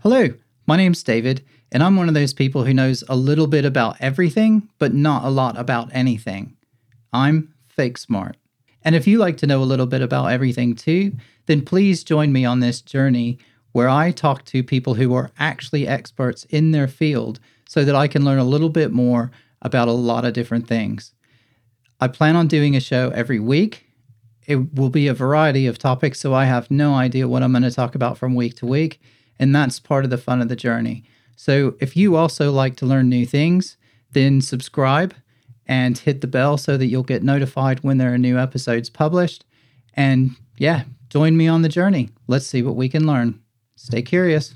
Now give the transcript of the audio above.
Hello, my name's David, and I'm one of those people who knows a little bit about everything, but not a lot about anything. I'm fake smart. And if you like to know a little bit about everything too, then please join me on this journey where I talk to people who are actually experts in their field so that I can learn a little bit more about a lot of different things. I plan on doing a show every week. It will be a variety of topics, so I have no idea what I'm going to talk about from week to week. And that's part of the fun of the journey. So if you also like to learn new things, then subscribe and hit the bell so that you'll get notified when there are new episodes published. And yeah, join me on the journey. Let's see what we can learn. Stay curious.